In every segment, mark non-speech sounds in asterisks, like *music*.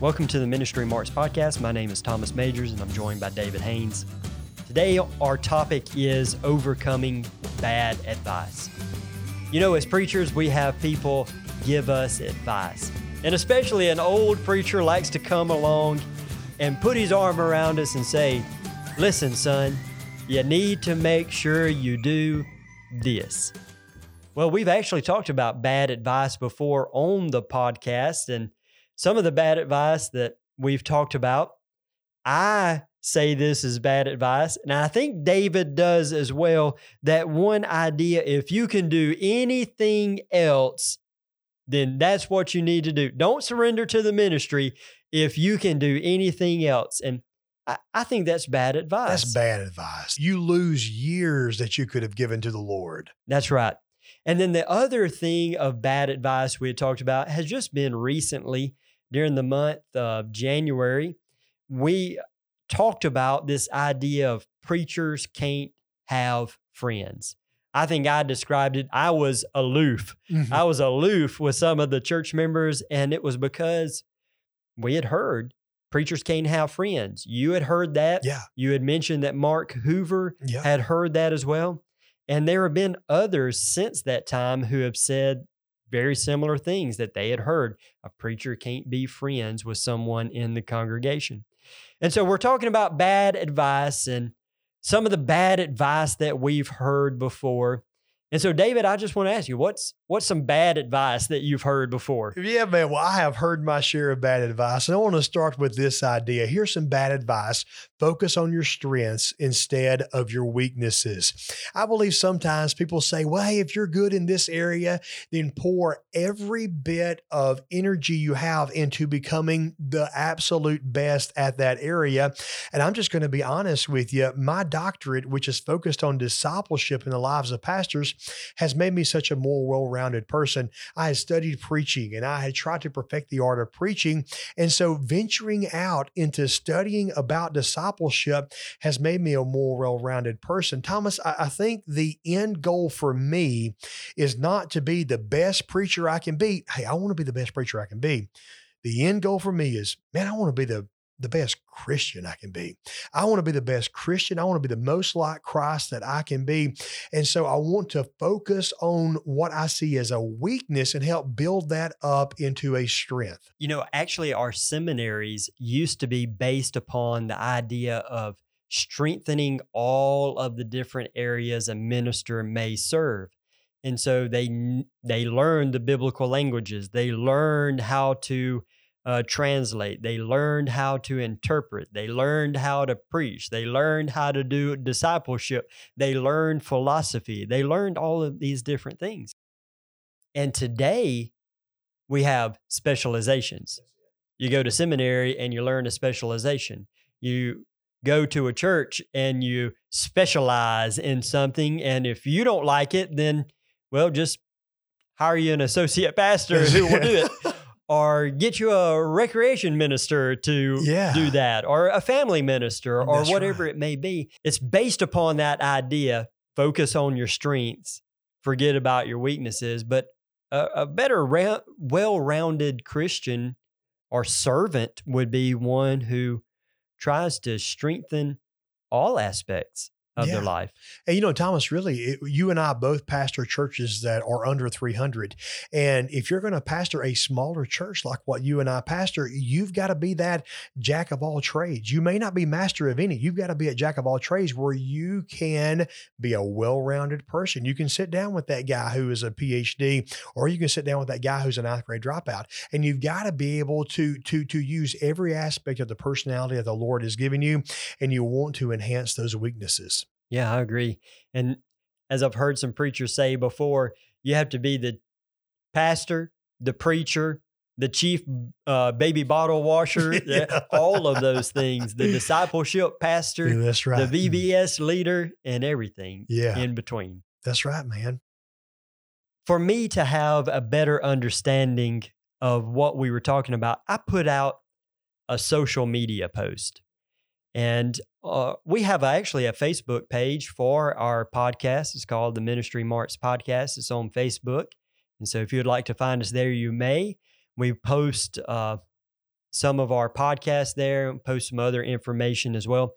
Welcome to the Ministry Marks podcast. My name is Thomas Majors and I'm joined by David Haynes. Today, our topic is overcoming bad advice. You know, as preachers, we have people give us advice, and especially an old preacher likes to come along and put his arm around us and say, Listen, son, you need to make sure you do this. Well, we've actually talked about bad advice before on the podcast, and some of the bad advice that we've talked about, I say this is bad advice. And I think David does as well. That one idea if you can do anything else, then that's what you need to do. Don't surrender to the ministry if you can do anything else. And I, I think that's bad advice. That's bad advice. You lose years that you could have given to the Lord. That's right. And then the other thing of bad advice we had talked about has just been recently during the month of January. We talked about this idea of preachers can't have friends. I think I described it. I was aloof. Mm-hmm. I was aloof with some of the church members, and it was because we had heard preachers can't have friends. You had heard that. Yeah. You had mentioned that Mark Hoover yeah. had heard that as well. And there have been others since that time who have said very similar things that they had heard. A preacher can't be friends with someone in the congregation. And so we're talking about bad advice and some of the bad advice that we've heard before. And so, David, I just want to ask you, what's what's some bad advice that you've heard before? Yeah, man. Well, I have heard my share of bad advice, and I want to start with this idea. Here's some bad advice: focus on your strengths instead of your weaknesses. I believe sometimes people say, "Well, hey, if you're good in this area, then pour every bit of energy you have into becoming the absolute best at that area." And I'm just going to be honest with you. My doctorate, which is focused on discipleship in the lives of pastors has made me such a more well rounded person. I had studied preaching and I had tried to perfect the art of preaching. And so venturing out into studying about discipleship has made me a more well rounded person. Thomas, I, I think the end goal for me is not to be the best preacher I can be. Hey, I want to be the best preacher I can be. The end goal for me is, man, I want to be the the best Christian I can be. I want to be the best Christian. I want to be the most like Christ that I can be. And so I want to focus on what I see as a weakness and help build that up into a strength. You know, actually, our seminaries used to be based upon the idea of strengthening all of the different areas a minister may serve. And so they they learned the biblical languages. They learned how to uh, translate. They learned how to interpret. They learned how to preach. They learned how to do discipleship. They learned philosophy. They learned all of these different things. And today, we have specializations. You go to seminary and you learn a specialization. You go to a church and you specialize in something. And if you don't like it, then, well, just hire you an associate *laughs* pastor who will do it. Or get you a recreation minister to yeah. do that, or a family minister, or That's whatever right. it may be. It's based upon that idea. Focus on your strengths, forget about your weaknesses. But a, a better, ra- well rounded Christian or servant would be one who tries to strengthen all aspects of yeah. their life. And you know, Thomas, really, it, you and I both pastor churches that are under 300. And if you're going to pastor a smaller church like what you and I pastor, you've got to be that jack of all trades. You may not be master of any. You've got to be a jack of all trades where you can be a well-rounded person. You can sit down with that guy who is a PhD, or you can sit down with that guy who's a ninth grade dropout. And you've got to be able to to to use every aspect of the personality that the Lord has given you, and you want to enhance those weaknesses. Yeah, I agree. And as I've heard some preachers say before, you have to be the pastor, the preacher, the chief uh, baby bottle washer, *laughs* yeah. all of those things, the discipleship pastor, yeah, that's right. the VBS leader, and everything yeah. in between. That's right, man. For me to have a better understanding of what we were talking about, I put out a social media post. And uh, we have actually a Facebook page for our podcast. It's called the Ministry Marks Podcast. It's on Facebook. And so if you'd like to find us there, you may. We post uh, some of our podcasts there and post some other information as well.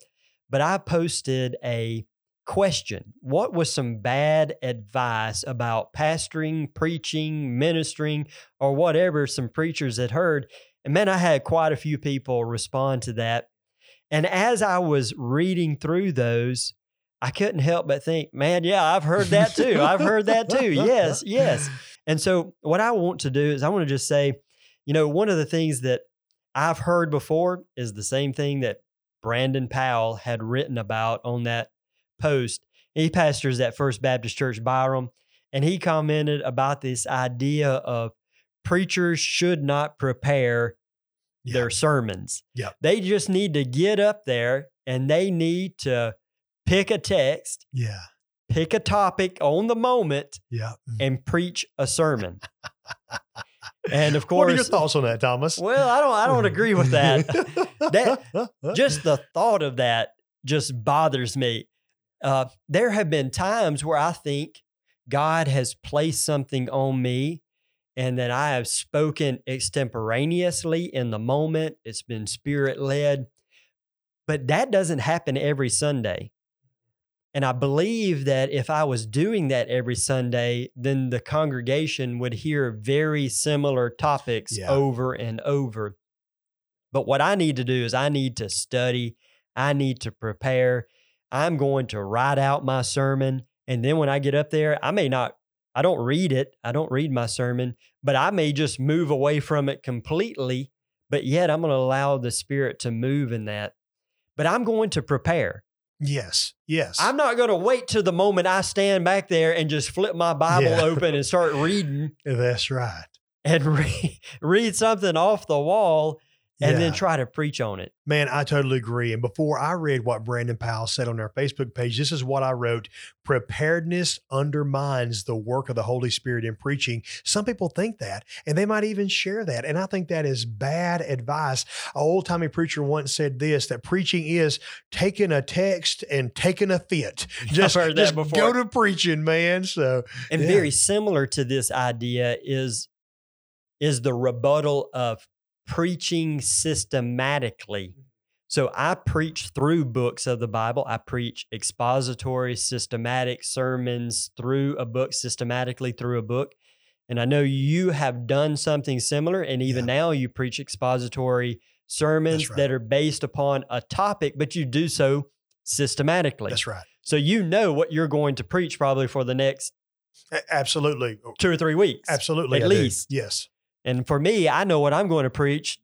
But I posted a question What was some bad advice about pastoring, preaching, ministering, or whatever some preachers had heard? And man, I had quite a few people respond to that. And as I was reading through those, I couldn't help but think, man, yeah, I've heard that too. I've heard that too. Yes, yes. And so, what I want to do is, I want to just say, you know, one of the things that I've heard before is the same thing that Brandon Powell had written about on that post. He pastors at First Baptist Church Byram, and he commented about this idea of preachers should not prepare Yeah. their sermons. Yeah. They just need to get up there and they need to pick a text, Yeah. pick a topic on the moment, Yeah. and preach a sermon. *laughs* and of course, What are your thoughts on that, Thomas? well, I don't I don't agree with *laughs* that. just the thought of that just bothers me. Uh, there have been times where I think God has placed something on me and that I have spoken extemporaneously in the moment. It's been spirit led, but that doesn't happen every Sunday. And I believe that if I was doing that every Sunday, then the congregation would hear very similar topics Yeah. over and over. But what I need to do is I need to study, I need to prepare. I'm going to write out my sermon. And then when I get up there, I may not, I don't read it, I don't read my sermon, but I may just move away from it completely. But yet I'm going to allow the Spirit to move in that. But I'm going to prepare. yes. Yes. I'm not going to wait to the moment I stand back there and just flip my Bible Yeah. open and start reading *laughs* That's right. and *laughs* read, read something off the wall and then try to preach on it. Man, I totally agree. And before I read what Brandon Powell said on our Facebook page, this is what I wrote Preparedness undermines the work of the Holy Spirit in preaching. Some people think that, and they might even share that. And I think that is bad advice. An old timey preacher once said this that preaching is taking a text and taking a fit. *laughs* Just, heard that just before. go to preaching, man. So, And Yeah. very similar to this idea is is the rebuttal of preaching systematically. So I preach through books of the Bible. I preach expository, systematic sermons through a book, systematically through a book. And I know you have done something similar. And even now you preach expository sermons right. that are based upon a topic, but you do so systematically. that's right. So you know what you're going to preach probably for the next A- Absolutely. two or three weeks. Absolutely. At I do. least. Yes. And for me, I know what I'm going to preach.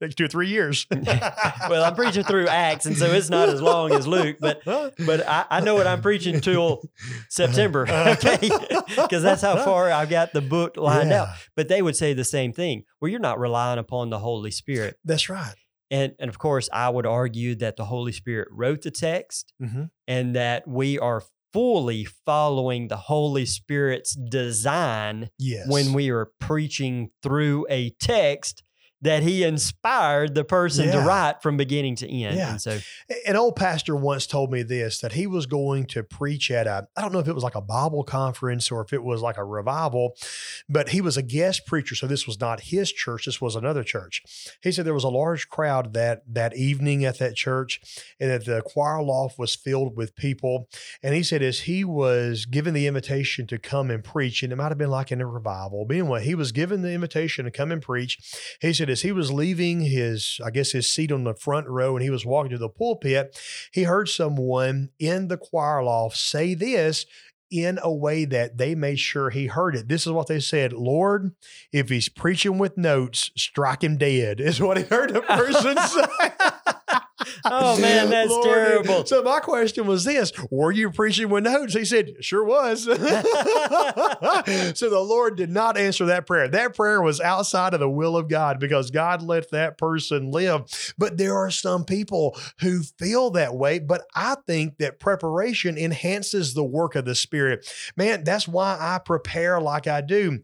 Next two or three years. *laughs* well, I'm preaching through Acts, and so it's not as long as Luke, but but I, I know what I'm preaching till September, *laughs* *laughs* okay? Because that's how far I've got the book lined out. But they would say the same thing. Well, you're not relying upon the Holy Spirit. That's right. And and of course, I would argue that the Holy Spirit wrote the text hmm and that we are fully following the Holy Spirit's design Yes. when we are preaching through a text that he inspired the person to write from beginning to end. Yeah. And so An old pastor once told me this that he was going to preach at a, I don't know if it was like a Bible conference or if it was like a revival, but he was a guest preacher. So this was not his church, this was another church. He said there was a large crowd that that evening at that church and that the choir loft was filled with people. And he said as he was given the invitation to come and preach, and it might have been like in a revival, but anyway, he was given the invitation to come and preach. He said as he was leaving his, I guess his seat on the front row and he was walking to the pulpit, he heard someone in the choir loft say this in a way that they made sure he heard it. This is what they said Lord, if he's preaching with notes, strike him dead, *laughs* is what he heard a person *laughs* say. *laughs* Oh, man, that's terrible. So my question was this Were you preaching with notes? He said, Sure was. *laughs* so the Lord did not answer that prayer. That prayer was outside of the will of God because God let that person live. But there are some people who feel that way. But I think that preparation enhances the work of the Spirit. Man, that's why I prepare like I do.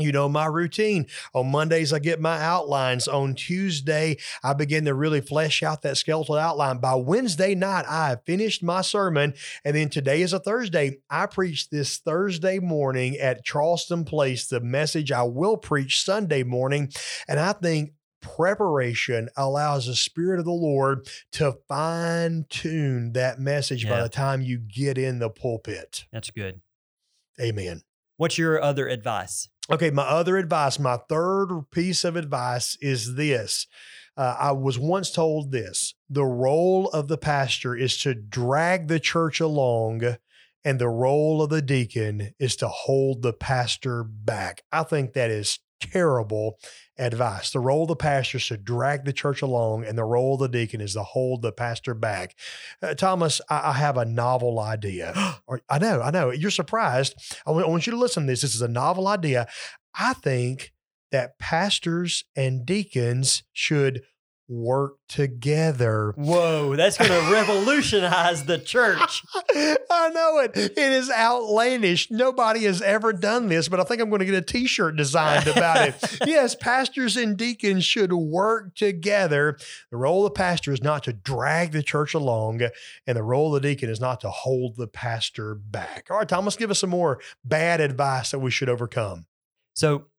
You know, my routine. On Mondays, I get my outlines. On Tuesday, I begin to really flesh out that skeletal outline. By Wednesday night, I have finished my sermon. And then today is a Thursday. I preach this Thursday morning at Charleston Place, the message I will preach Sunday morning. And I think preparation allows the Spirit of the Lord to fine tune that message by the time you get in the pulpit. That's good. Amen. What's your other advice? Okay, my other advice, my third piece of advice is this. Uh, I was once told this the role of the pastor is to drag the church along, and the role of the deacon is to hold the pastor back. I think that is terrible advice. The role of the pastor is to drag the church along, and the role of the deacon is to hold the pastor back. Uh, Thomas, I, I have a novel idea. *gasps* Or- I know, I know. You're surprised. I want, I want you to listen to this. This is a novel idea. I think that pastors and deacons should work together. Whoa, that's going *laughs* to revolutionize the church. I know it. It is outlandish. Nobody has ever done this, but I think I'm going to get a t shirt designed about it. *laughs* yes, pastors and deacons should work together. The role of the pastor is not to drag the church along, and the role of the deacon is not to hold the pastor back. All right, Thomas, give us some more bad advice that we should overcome. So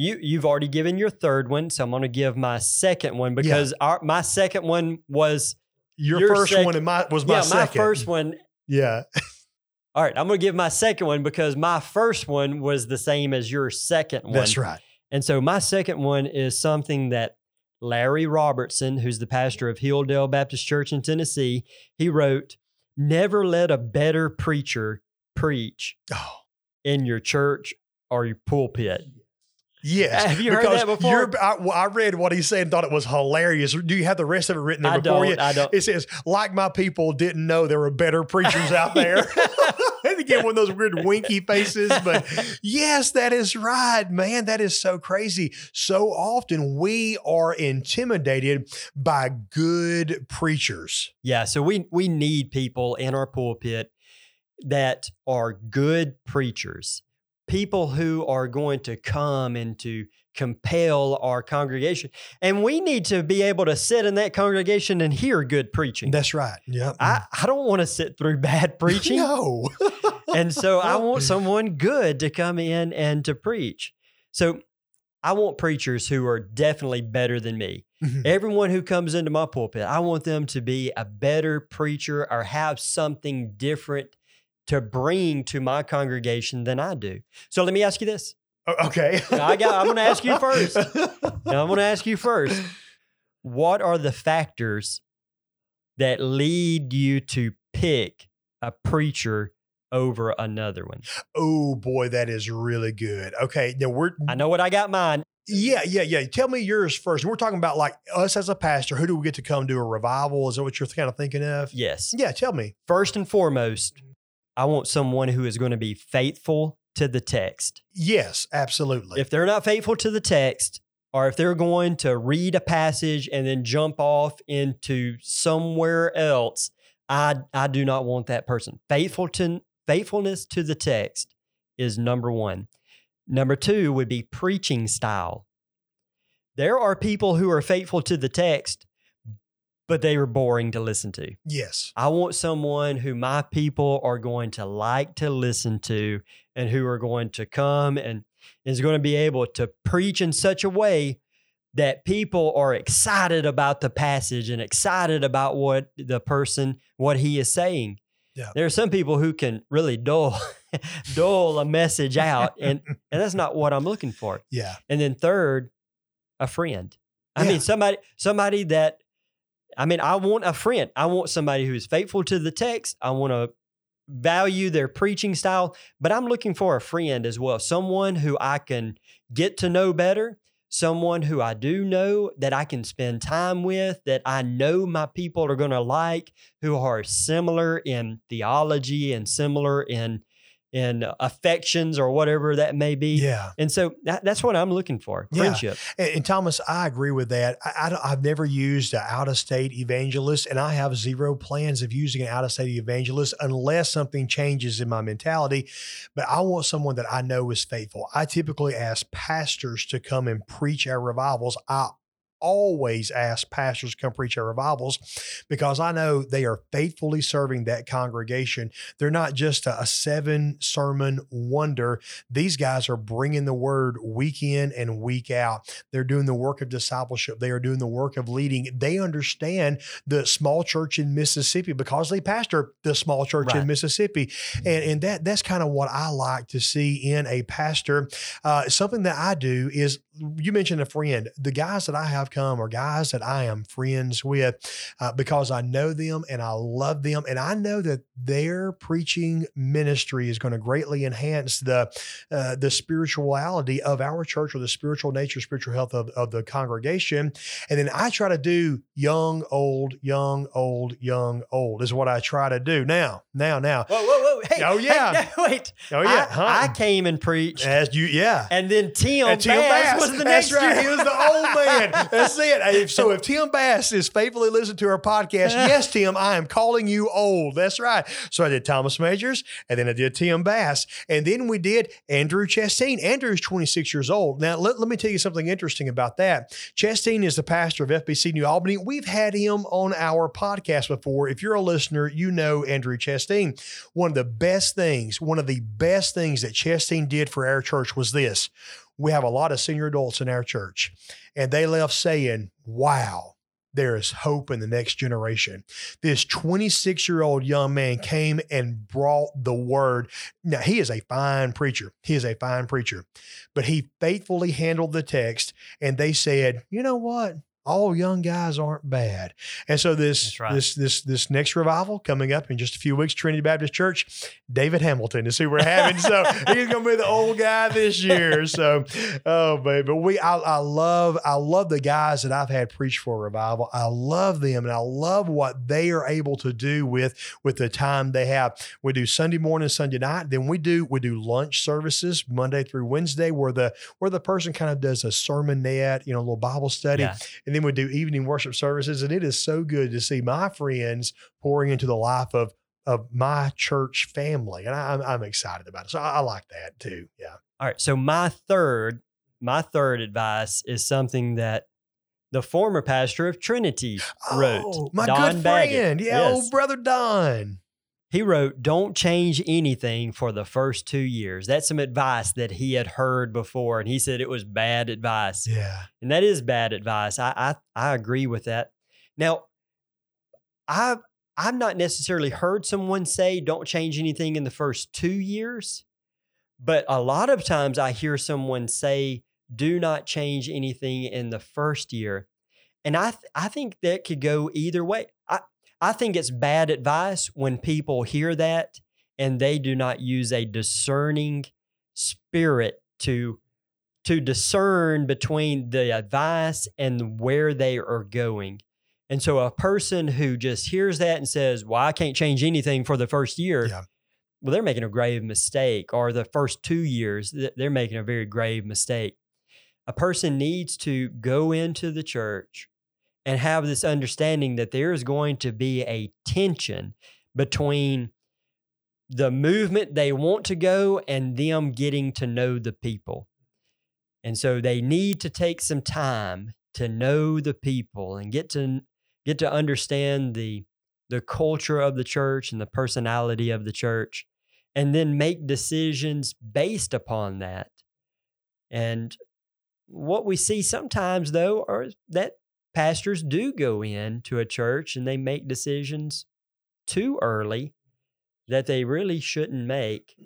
you you've already given your third one, so I'm going to give my second one because our, my second one was Your, Your first sec- one and my was my yeah second. my first one. Yeah. *laughs* All right, I'm going to give my second one because my first one was the same as your second one. That's right. And so my second one is something that Larry Robertson, who's the pastor of Hilldale Baptist Church in Tennessee, he wrote, "Never let a better preacher preach Oh. in your church or your pulpit." Yes. Have you heard because that before? you're- I, I read what he said and thought it was hilarious. Do you have the rest of it written there I before you? I don't. It says, like my people didn't know there were better preachers out there. *laughs* *laughs* and again, one of those weird winky faces. But yes, that is right, man. That is so crazy. So often we are intimidated by good preachers. Yeah, so we we need people in our pulpit that are good preachers, people who are going to come and to compel our congregation, and we need to be able to sit in that congregation and hear good preaching. That's right. Yep. I, I don't want to sit through *laughs* bad *laughs* preaching, No. and so I *laughs* want someone good to come in and to preach. So I want preachers who are definitely better than me. Mhm. Everyone who comes into my pulpit, I want them to be a better preacher or have something different to bring to my congregation than I do. So let me ask you this. Okay. I got- I'm gonna ask you first. *laughs* Now I'm going to ask you first. What are the factors that lead you to pick a preacher over another one? Oh boy, that is really good. Okay, now we're I know what I got mine. yeah, yeah, yeah. Tell me yours first. We're talking about like us as a pastor. Who do we get to come do a revival? Is that what you're kind of thinking of? Yes. Yeah, tell me. First and foremost, I want someone who is going to be faithful to the text. Yes, absolutely. if they're not faithful to the text or if they're going to read a passage and then jump off into somewhere else i i do not want that person faithful to faithfulness to the text is number 1 number 2 would be preaching style there are people who are faithful to the text but they were boring to listen to yes. I want someone who my people are going to like to listen to and who are going to come and is going to be able to preach in such a way that people are excited about the passage and excited about what the person what he is saying. Yeah. There are some people who can really dull *laughs* dull a message out and and that's not what I'm looking for. Yeah. And then third, a friend. I Yeah. mean, somebody somebody that I mean, I want a friend. I want somebody who is faithful to the text. I want to value their preaching style, but I'm looking for a friend as well. Someone who I can get to know better, someone who I do know that I can spend time with, that I know my people are going to like, who are similar in theology and similar in in affections or whatever that may be. Yeah. And so that, that's what I'm looking for Yeah. friendship. And, and Thomas, I agree with that. I, I, I've never used an out of state evangelist, and I have zero plans of using an out of state evangelist unless something changes in my mentality. But I want someone that I know is faithful. I typically ask pastors to come and preach our revivals. I always ask pastors to come preach at revivals because I know they are faithfully serving that congregation. They're not just a, a seven sermon wonder. These guys are bringing the word week in and week out. They're doing the work of discipleship. They are doing the work of leading. They understand the small church in Mississippi because they pastor the small church Right. in Mississippi. And, and that that's kind of what I like to see in a pastor. Uh, something that I do is you mentioned a friend. The guys that I have come are guys that I am friends with uh, because I know them and I love them. And I know that their preaching ministry is going to greatly enhance the uh, the spirituality of our church or the spiritual nature, spiritual health of, of the congregation. And then I try to do young, old, young, old, young, old is what I try to do. Now, now, now. Whoa, whoa, whoa! Hey, Oh, hey, yeah. no, *laughs* wait. Oh, yeah. I, huh? I came and preached, As you, yeah. and then Tim, And Tim Bass, Bass was the That's next right. year. He was the old *laughs* man. That's it. Hey, So if Tim Bass is faithfully listening to our podcast, *laughs* yes, Tim, I am calling you old. That's right. So I did Thomas Majors, and then I did Tim Bass, and then we did Andrew Chastain. Andrew's 26 years old. Now let, let me tell you something interesting about that. Chastain is the pastor of FBC New Albany. We've had him on our podcast before. If you're a listener, you know Andrew Chastain. One of the best things, one of the best things that Chastain did for our church was this we have a lot of senior adults in our church, and they left saying, Wow, there is hope in the next generation. This 26 year old young man came and brought the word. Now, he is a fine preacher. He is a fine preacher, but he faithfully handled the text, and they said, You know what? All young guys aren't bad. And so this right. this this this next revival coming up in just a few weeks, Trinity Baptist Church, David Hamilton is who we're having. so *laughs* he's gonna be the old guy this year. So oh baby. But we I, I love I love the guys that I've had preach for revival. I love them and I love what they are able to do with with the time they have. We do Sunday morning, Sunday night. Then we do we do lunch services Monday through Wednesday where the where the person kind of does a sermonette, you know, a little Bible study. Yeah. And then we do evening worship services. And it is so good to see my friends pouring into the life of of my church family. And I, I'm, I'm excited about it. So I, I like that too. Yeah. All right. So my third, my third advice is something that the former pastor of Trinity wrote. Oh, my Don good Baggett. friend. Yeah, Yes. old brother Don. He wrote, Don't change anything for the first two years. That's some advice that he had heard before. And he said it was bad advice. Yeah. And that is bad advice. I I, I agree with that. Now, I've I've not necessarily heard someone say don't change anything in the first two years, but a lot of times I hear someone say do not change anything in the first year. And I th- I think that could go either way. I think it's bad advice when people hear that and they do not use a discerning spirit to to discern between the advice and where they are going. And so a person who just hears that and says, Well, I can't change anything for the first year, Yeah. well, they're making a grave mistake. Or the first two years, they're making a very grave mistake. A person needs to go into the church and have this understanding that there is going to be a tension between the movement they want to go and them getting to know the people. And so they need to take some time to know the people and get to get to understand the the culture of the church and the personality of the church and then make decisions based upon that. And what we see sometimes though are that pastors do go in to a church and they make decisions too early that they really shouldn't make.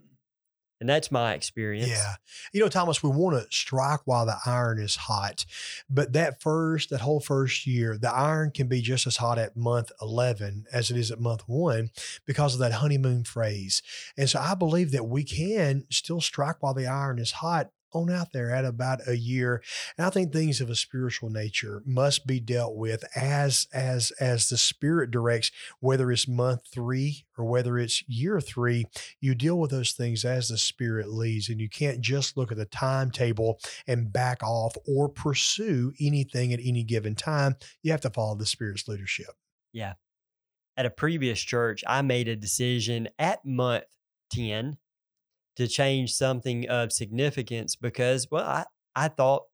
And that's my experience. Yeah. You know, Thomas, we want to strike while the iron is hot. But that first, that whole first year, the iron can be just as hot at month 11 as it is at month one because of that honeymoon phrase. And so I believe that we can still strike while the iron is hot on out there at about a year and i think things of a spiritual nature must be dealt with as as as the spirit directs whether it's month 3 or whether it's year 3 you deal with those things as the spirit leads and you can't just look at the timetable and back off or pursue anything at any given time you have to follow the spirit's leadership Yeah. At a previous church, I made a decision at month 10 to change something of significance because, well, I, I thought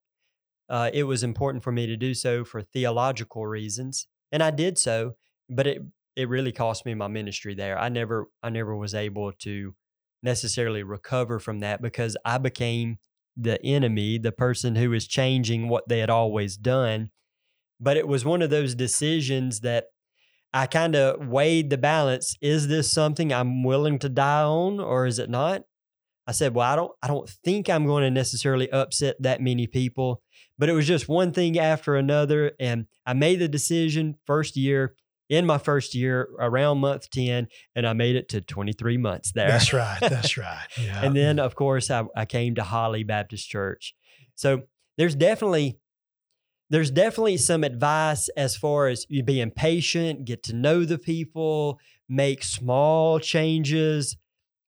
uh, it was important for me to do so for theological reasons, and I did so. But it it really cost me my ministry there. I never I never was able to necessarily recover from that because I became the enemy, the person who was changing what they had always done. But it was one of those decisions that I kind of weighed the balance. Is this something I'm willing to die on or is it not? I said, well, I don't I don't think I'm going to necessarily upset that many people, but it was just one thing after another and I made the decision first year in my first year around month 10 and I made it to 23 months there. That's right. *laughs* That's right. Yeah. and then of course I, I came to Holly Baptist Church. So there's definitely there's definitely some advice as far as you being patient, get to know the people, make small changes.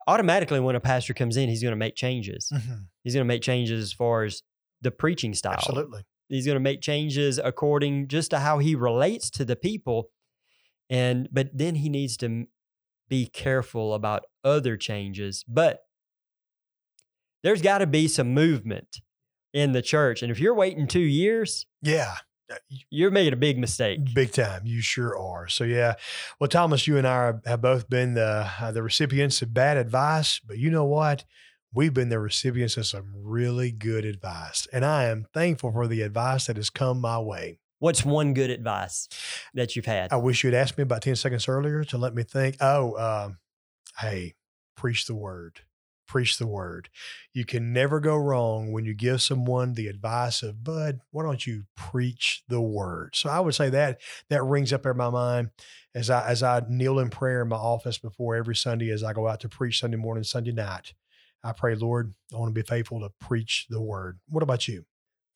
Automatically, when a pastor comes in, he's going to make changes. Mhm. He's going to make changes as far as the preaching style. Absolutely. He's going to make changes according just to how he relates to the people. And but then he needs to be careful about other changes. But there's got to be some movement in the church. And if you're waiting 2 years, Yeah. Uh, you're making a big mistake. Big time, you sure are. So yeah, well, Thomas, you and I have both been the uh, the recipients of bad advice, but you know what? We've been the recipients of some really good advice, and I am thankful for the advice that has come my way. What's one good advice that you've had? I wish you had asked me about ten seconds earlier to let me think. Oh, um, hey, preach the word. Preach the word. You can never go wrong when you give someone the advice of, Bud, why don't you preach the word? So I would say that that rings up in my mind as I as I kneel in prayer in my office before every Sunday as I go out to preach Sunday morning, Sunday night. I pray, Lord, I want to be faithful to preach the word. What about you?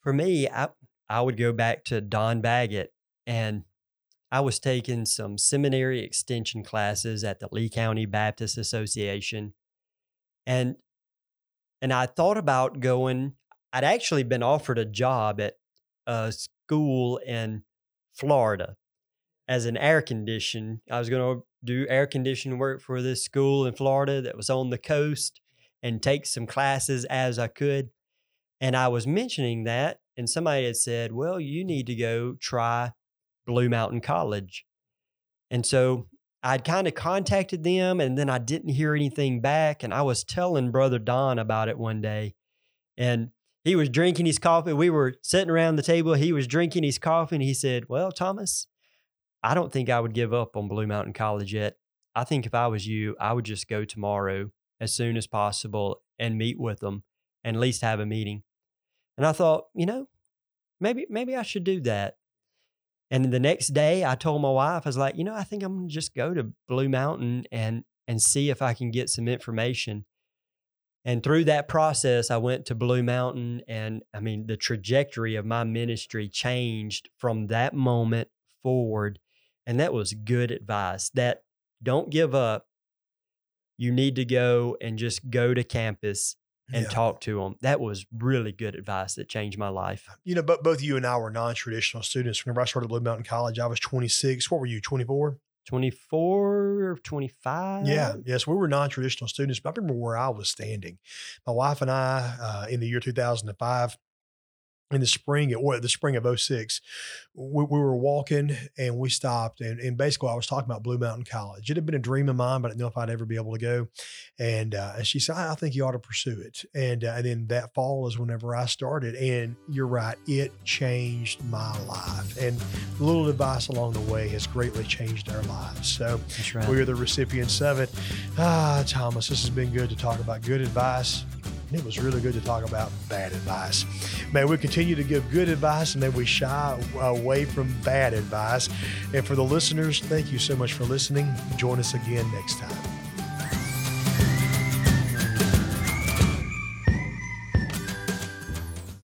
For me, I, I would go back to Don Baggett and I was taking some seminary extension classes at the Lee County Baptist Association. And and I thought about going, I'd actually been offered a job at a school in Florida as an air condition. I was going to do air conditioning work for this school in Florida that was on the coast and take some classes as I could. And I was mentioning that, and somebody had said, Well, you need to go try Blue Mountain College. And so I'd kind of contacted them, and then I didn't hear anything back. And I was telling Brother Don about it one day, and he was drinking his coffee. We were sitting around the table. He was drinking his coffee, and he said, Well, Thomas, I don't think I would give up on Blue Mountain College yet. I think if I was you, I would just go tomorrow as soon as possible and meet with them and at least have a meeting. And I thought, you know, maybe maybe I should do that. And the next day I told my wife, I was like, you know, I think I'm gonna just go to Blue Mountain and and see if I can get some information. And through that process, I went to Blue Mountain and I mean the trajectory of my ministry changed from that moment forward. And that was good advice. That don't give up. You need to go and just go to campus and Yeah. talk to them. That was really good advice that changed my life. You know, but both you and I were non-traditional students. Whenever I started Blue Mountain College, I was 26. What were you, 24? 24 or 25? Yeah, yes, we were non-traditional students, but I remember where I was standing. My wife and I, uh, in the year 2005, in the spring, or the spring of 06, we, we were walking and we stopped. And, and basically, I was talking about Blue Mountain College. It had been a dream of mine, but I didn't know if I'd ever be able to go. And, uh, and she said, I think you ought to pursue it. And, uh, and then that fall is whenever I started. And you're right, it changed my life. And the little advice along the way has greatly changed our lives. So, right. we are the recipients of it. Ah, Thomas, this has been good to talk about good advice. And it was really good to talk about bad advice. May we continue to give good advice and may we shy away from bad advice. And for the listeners, thank you so much for listening. Join us again next time.